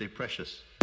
desperately precious.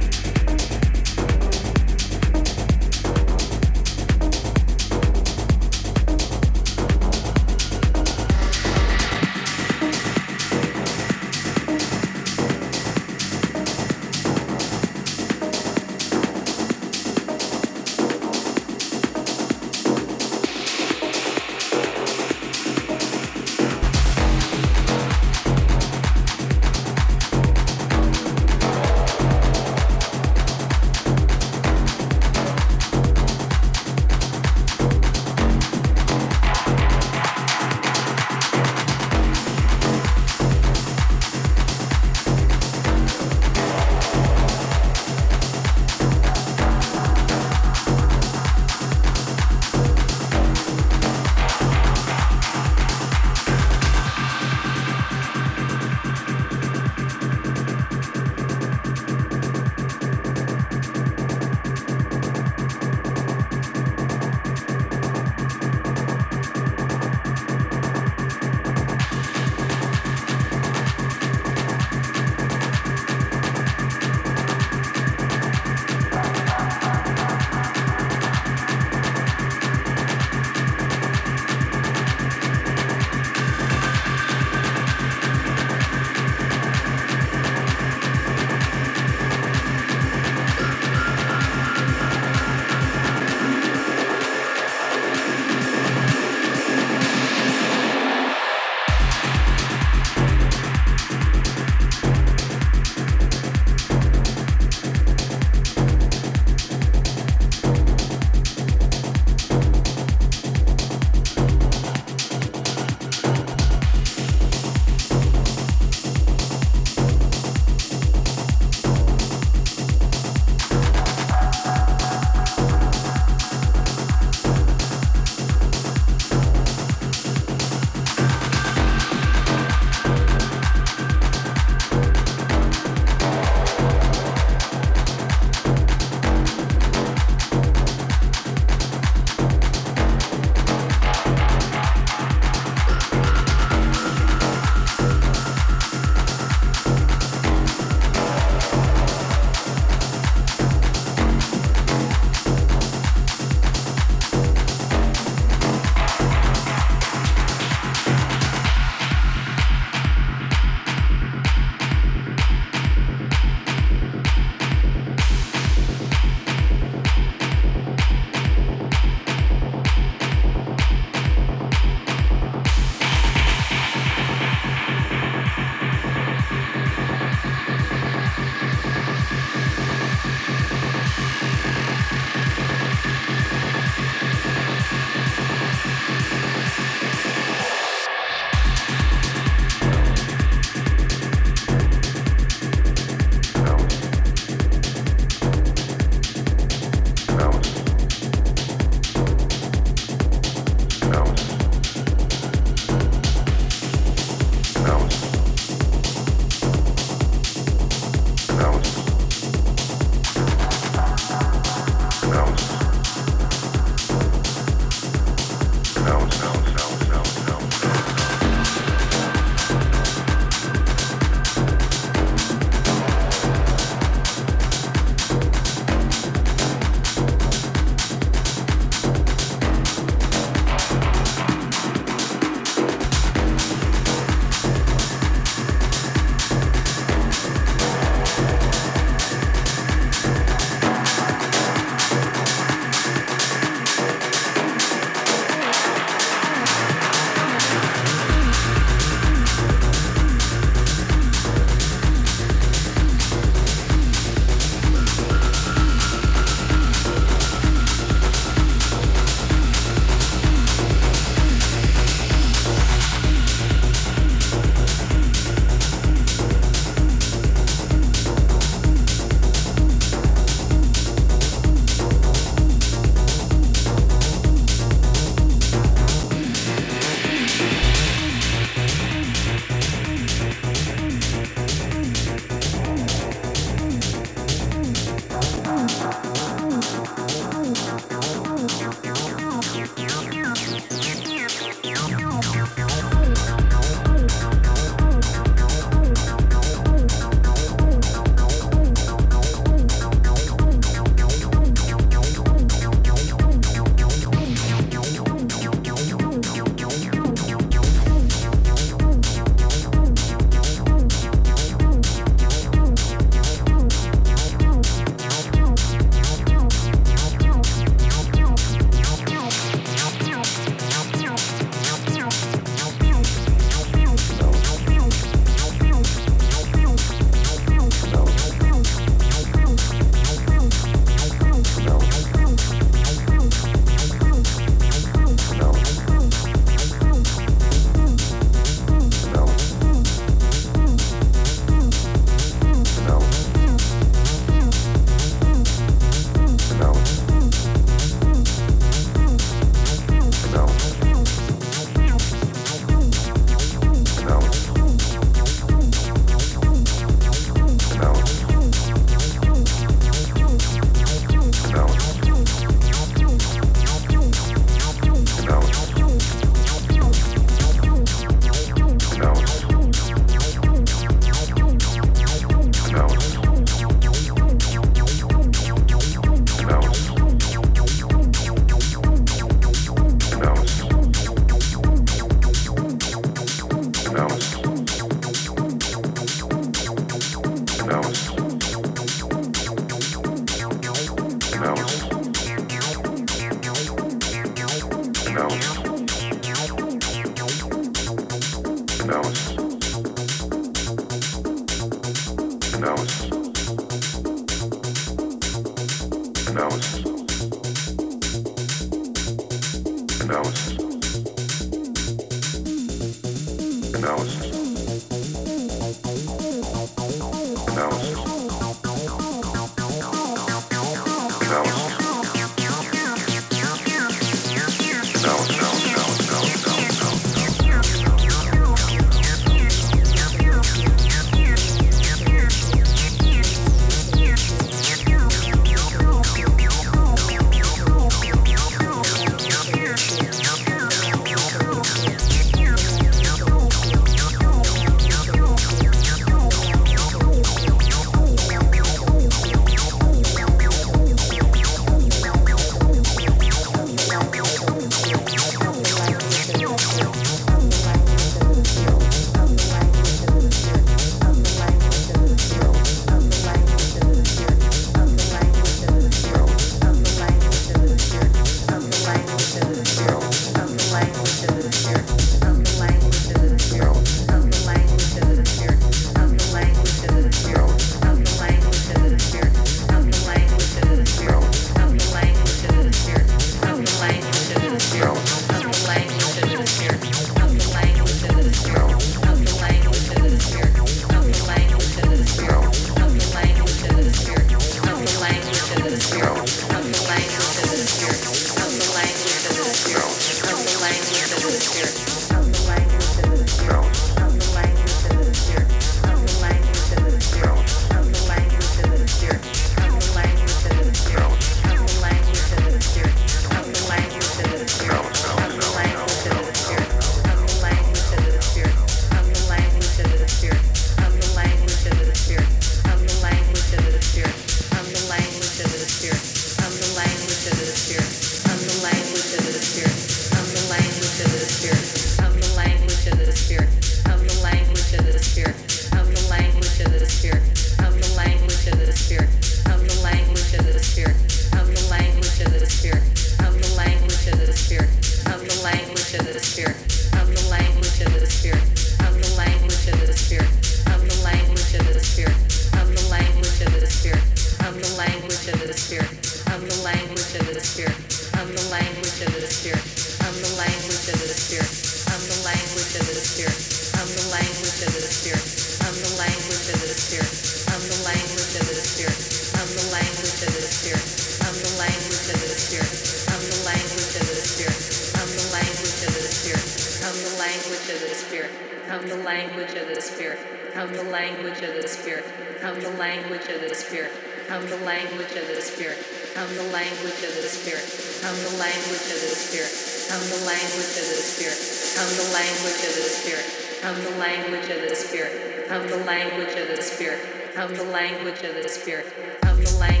Spirit, come the language of the Spirit, come the language of the Spirit, come the language of the Spirit, come the language of the Spirit, come the language of the Spirit, come the language of the Spirit, come the language.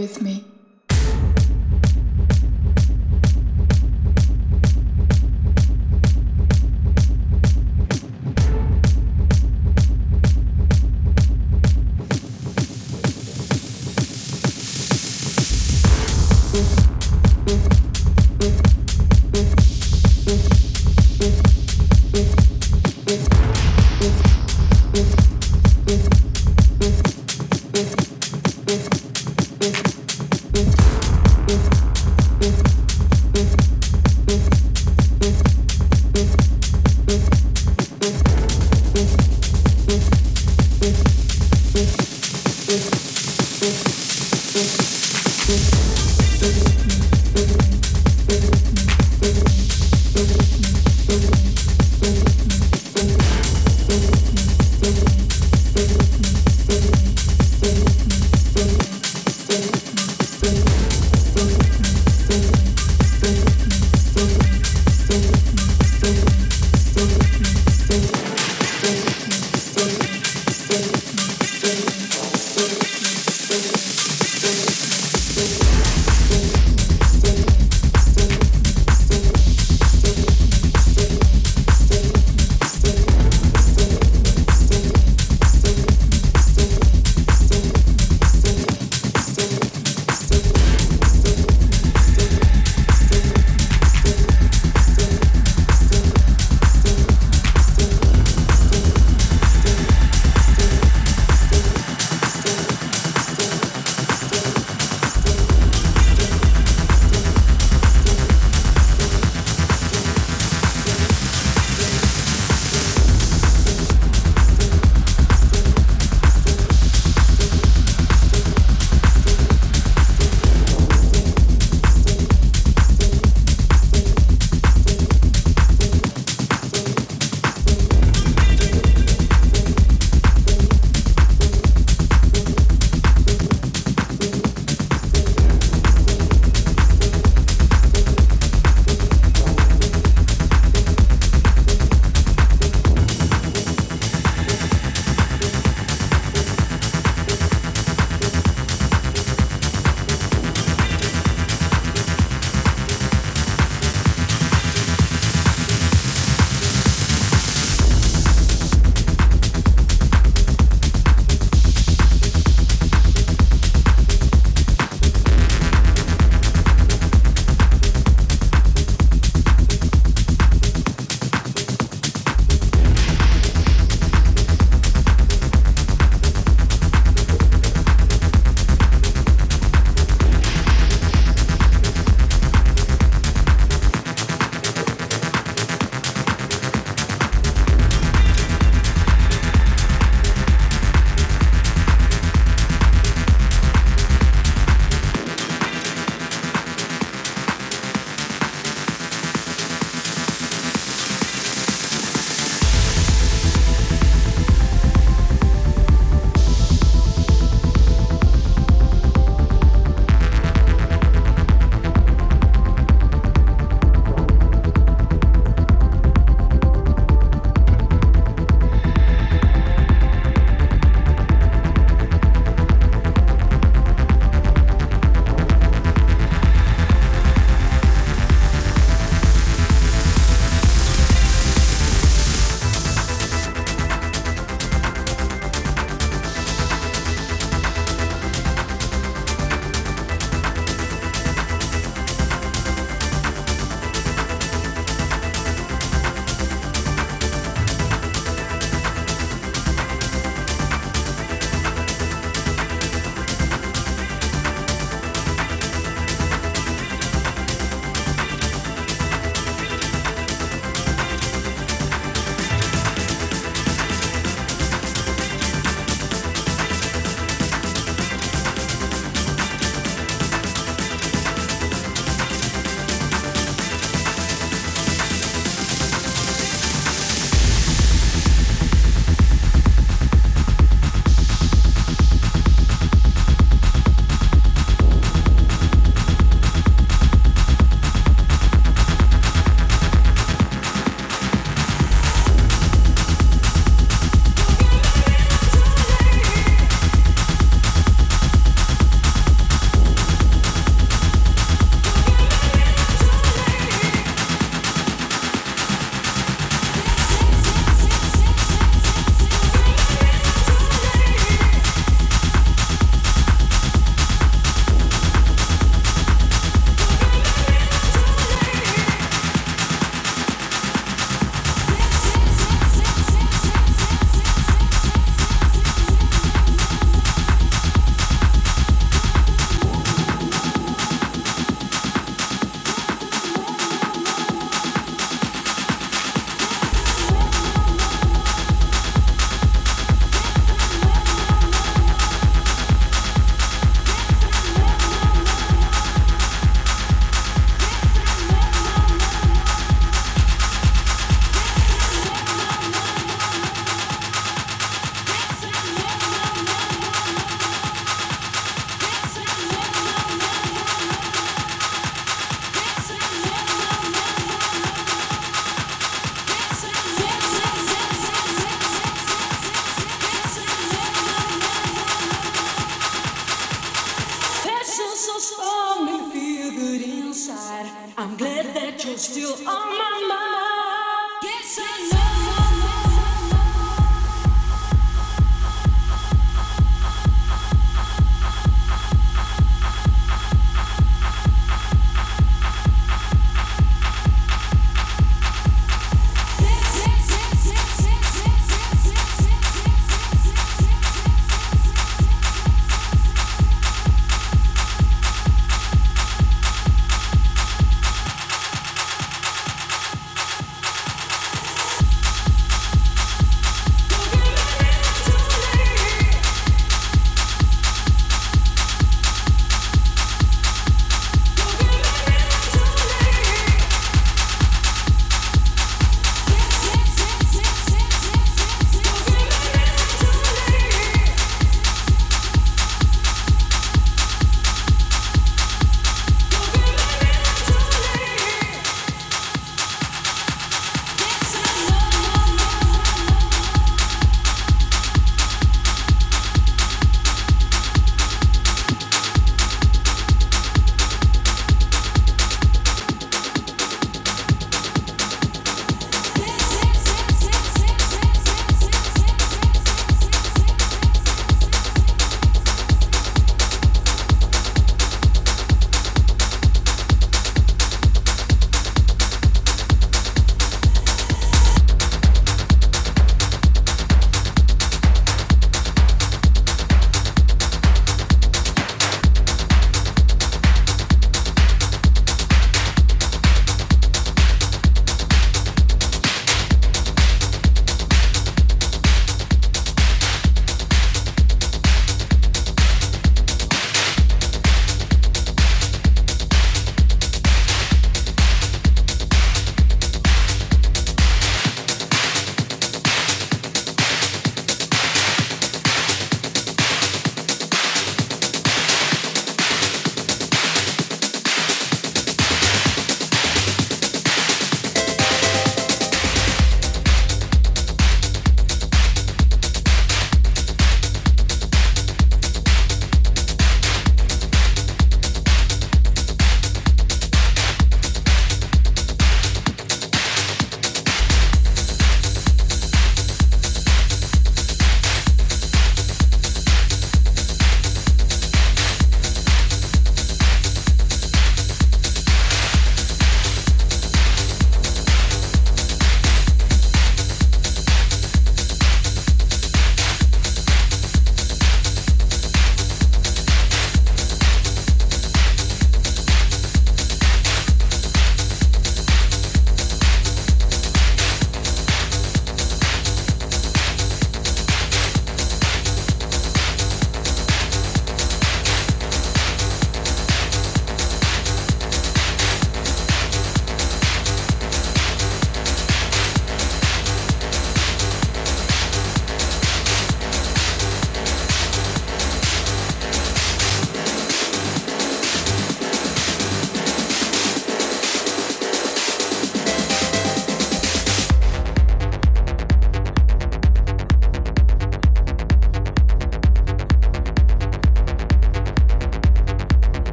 With